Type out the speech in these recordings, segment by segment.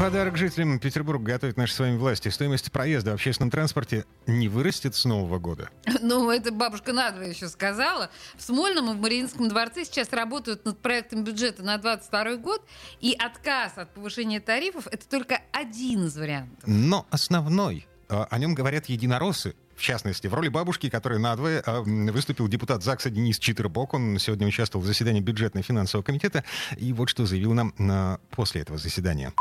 Подарок жителям Петербурга готовит наши с вами власти. Стоимость проезда в общественном транспорте не вырастет с Нового года. Ну, это бабушка надвое еще сказала. В Смольном и в Мариинском дворце сейчас работают над проектом бюджета на 22 год, и отказ от повышения тарифов — это только один из вариантов. Но основной, а, о нем говорят единороссы, в частности, в роли бабушки, которая надвое а, выступил депутат ЗАГСа Денис Читербок. Он сегодня участвовал в заседании бюджетно финансового комитета. И вот что заявил нам а, после этого заседания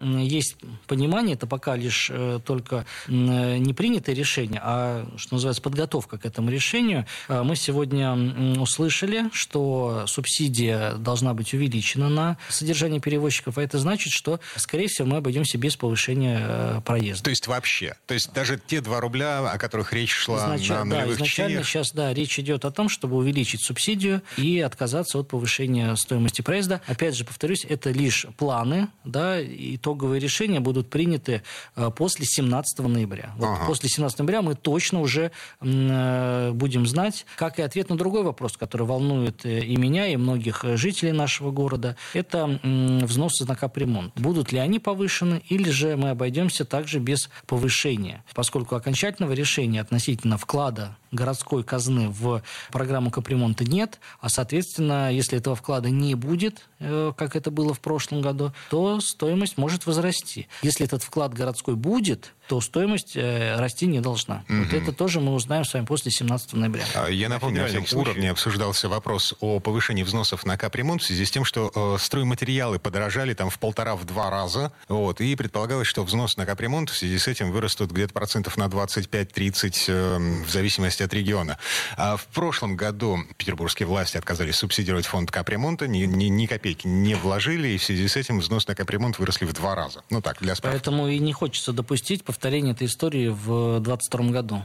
есть понимание, это пока лишь э, только э, не принятое решение, а, что называется, подготовка к этому решению. Э, мы сегодня услышали, что субсидия должна быть увеличена на содержание перевозчиков, а это значит, что, скорее всего, мы обойдемся без повышения проезда. То есть вообще? То есть даже те 2 рубля, о которых речь шла Изнач... на нулевых да, изначально чтениях? сейчас, да, речь идет о том, чтобы увеличить субсидию и отказаться от повышения стоимости проезда. Опять же, повторюсь, это лишь планы, да, и итоговые решения будут приняты э, после 17 ноября. Вот ага. После 17 ноября мы точно уже э, будем знать, как и ответ на другой вопрос, который волнует э, и меня, и многих жителей нашего города. Это взносы на капремонт. Будут ли они повышены, или же мы обойдемся также без повышения? Поскольку окончательного решения относительно вклада городской казны в программу капремонта нет, а, соответственно, если этого вклада не будет, как это было в прошлом году, то стоимость может может возрасти. Если этот вклад городской будет, то стоимость э, расти не должна. Угу. Вот это тоже мы узнаем с вами после 17 ноября. А, я напомню, на всяком уровне обсуждался вопрос о повышении взносов на капремонт в связи с тем, что э, стройматериалы подорожали там в полтора-в два раза. Вот, и предполагалось, что взнос на капремонт в связи с этим вырастут где-то процентов на 25-30 э, в зависимости от региона. А в прошлом году петербургские власти отказались субсидировать фонд капремонта, ни, ни, ни копейки не вложили, и в связи с этим взнос на капремонт выросли в два раза. Ну так, для справки. Поэтому и не хочется допустить повторение этой истории в 2022 году.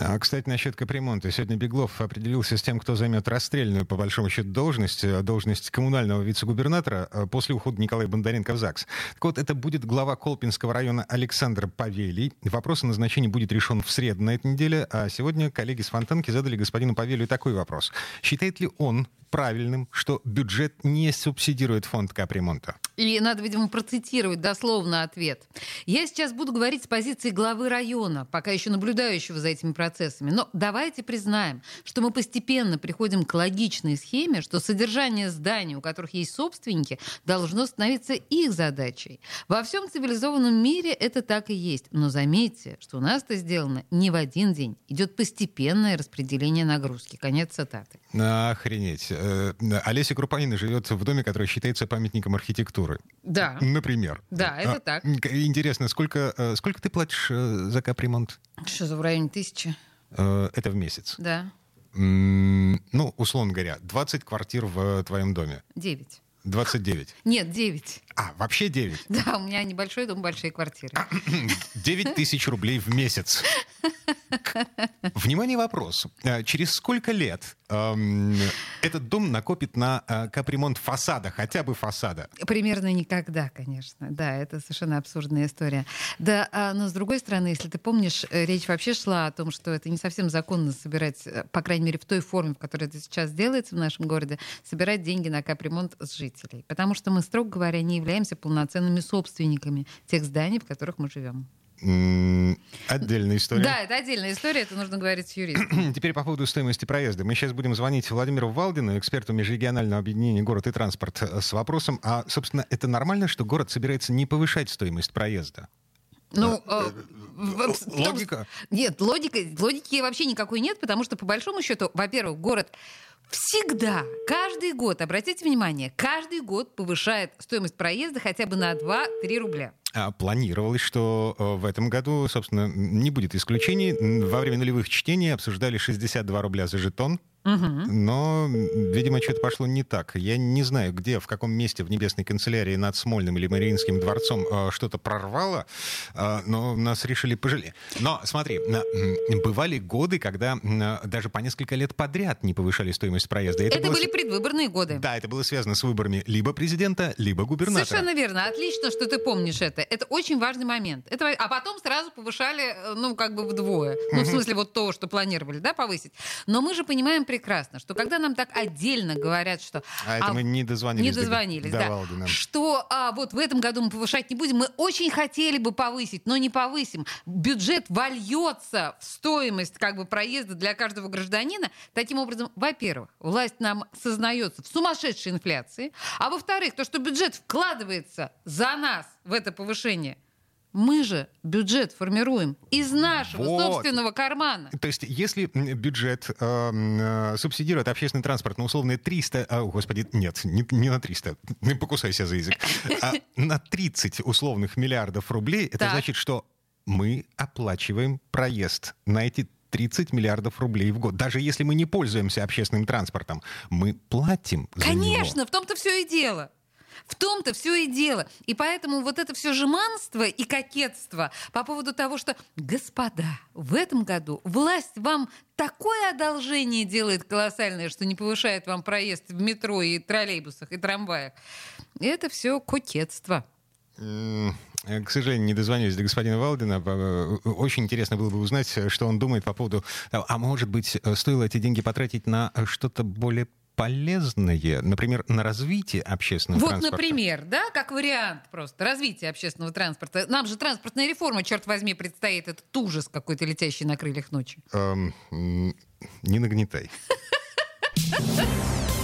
А, кстати, насчет капремонта. Сегодня Беглов определился с тем, кто займет расстрельную, по большому счету, должность, э, должность коммунального вице-губернатора э, после ухода Николая Бондаренко в ЗАГС. Так вот, это будет глава Колпинского района Александр Павелий. Вопрос о назначении будет решен в среду на этой неделе, а сегодня коллеги с Фонтанки задали господину Павелию такой вопрос. Считает ли он правильным, что бюджет не субсидирует фонд капремонта? И надо, видимо, процитировать дословно ответ. Я сейчас буду говорить с позиции главы района, пока еще наблюдающего за этими процессами. Но давайте признаем, что мы постепенно приходим к логичной схеме, что содержание зданий, у которых есть собственники, должно становиться их задачей. Во всем цивилизованном мире это так и есть. Но заметьте, что у нас это сделано не в один день. Идет постепенное распределение нагрузки. Конец цитаты. Охренеть. Э, Олеся Крупанина живет в доме, который считается памятником архитектуры. Да. Например. Да, это а, так. Интересно, сколько, э, сколько ты платишь э, за капремонт? Что за в районе тысячи? Это в месяц? Да. Ну, условно говоря, 20 квартир в твоем доме. 9. 29. Нет, 9. А, вообще 9? Да, у меня небольшой дом, большие квартиры. 9 тысяч рублей в месяц. Внимание, вопрос. А, через сколько лет эм, этот дом накопит на э, капремонт фасада, хотя бы фасада? Примерно никогда, конечно. Да, это совершенно абсурдная история. Да, а, но с другой стороны, если ты помнишь, э, речь вообще шла о том, что это не совсем законно собирать, э, по крайней мере, в той форме, в которой это сейчас делается в нашем городе, собирать деньги на капремонт с жителей. Потому что мы, строго говоря, не являемся полноценными собственниками тех зданий, в которых мы живем. Отдельная история. Да, это отдельная история, это нужно говорить с юристом. Теперь по поводу стоимости проезда. Мы сейчас будем звонить Владимиру Валдину, эксперту межрегионального объединения «Город и транспорт», э, с вопросом, а, собственно, это нормально, что город собирается не повышать стоимость проезда? Ну, э, э, логика? Нет, логика, логики вообще никакой нет, потому что, по большому счету, во-первых, город всегда, каждый год, обратите внимание, каждый год повышает стоимость проезда хотя бы на 2-3 рубля. А планировалось, что э, в этом году, собственно, не будет исключений. Во время нулевых чтений обсуждали 62 рубля за жетон. Но, видимо, что-то пошло не так. Я не знаю, где, в каком месте в Небесной канцелярии над Смольным или Мариинским дворцом э, что-то прорвало, э, но нас решили пожалеть. Но смотри, бывали годы, когда даже по несколько лет подряд не повышали стоимость проезда. Это, это было... были предвыборные годы. Да, это было связано с выборами либо президента, либо губернатора. Совершенно верно. Отлично, что ты помнишь это. Это очень важный момент. Это... А потом сразу повышали, э, ну, как бы вдвое. Ну, в смысле, вот то, что планировали, да, повысить. Но мы же понимаем прекрасно, что когда нам так отдельно говорят, что... А, а это мы не дозвонились. Не дозвонились, до, да. До что а, вот в этом году мы повышать не будем. Мы очень хотели бы повысить, но не повысим. Бюджет вольется в стоимость как бы проезда для каждого гражданина. Таким образом, во-первых, власть нам сознается в сумасшедшей инфляции, а во-вторых, то, что бюджет вкладывается за нас в это повышение – мы же бюджет формируем из нашего вот. собственного кармана. То есть, если бюджет э, э, субсидирует общественный транспорт на условные 300... О, господи, нет, не, не на 300, не покусайся за язык. А на 30 условных миллиардов рублей, это так. значит, что мы оплачиваем проезд на эти 30 миллиардов рублей в год. Даже если мы не пользуемся общественным транспортом, мы платим за Конечно, него. в том-то все и дело. В том-то все и дело. И поэтому вот это все жеманство и кокетство по поводу того, что, господа, в этом году власть вам такое одолжение делает колоссальное, что не повышает вам проезд в метро и троллейбусах и трамваях. Это все кокетство. К сожалению, не дозвонились до господина Валдина. Э, очень интересно было бы узнать, что он думает по поводу... А может быть, стоило эти деньги потратить на что-то более полезные, например, на развитие общественного вот, транспорта? Вот, например, да, как вариант просто, развитие общественного транспорта. Нам же транспортная реформа, черт возьми, предстоит этот ужас какой-то летящий на крыльях ночи. Эм, не нагнетай.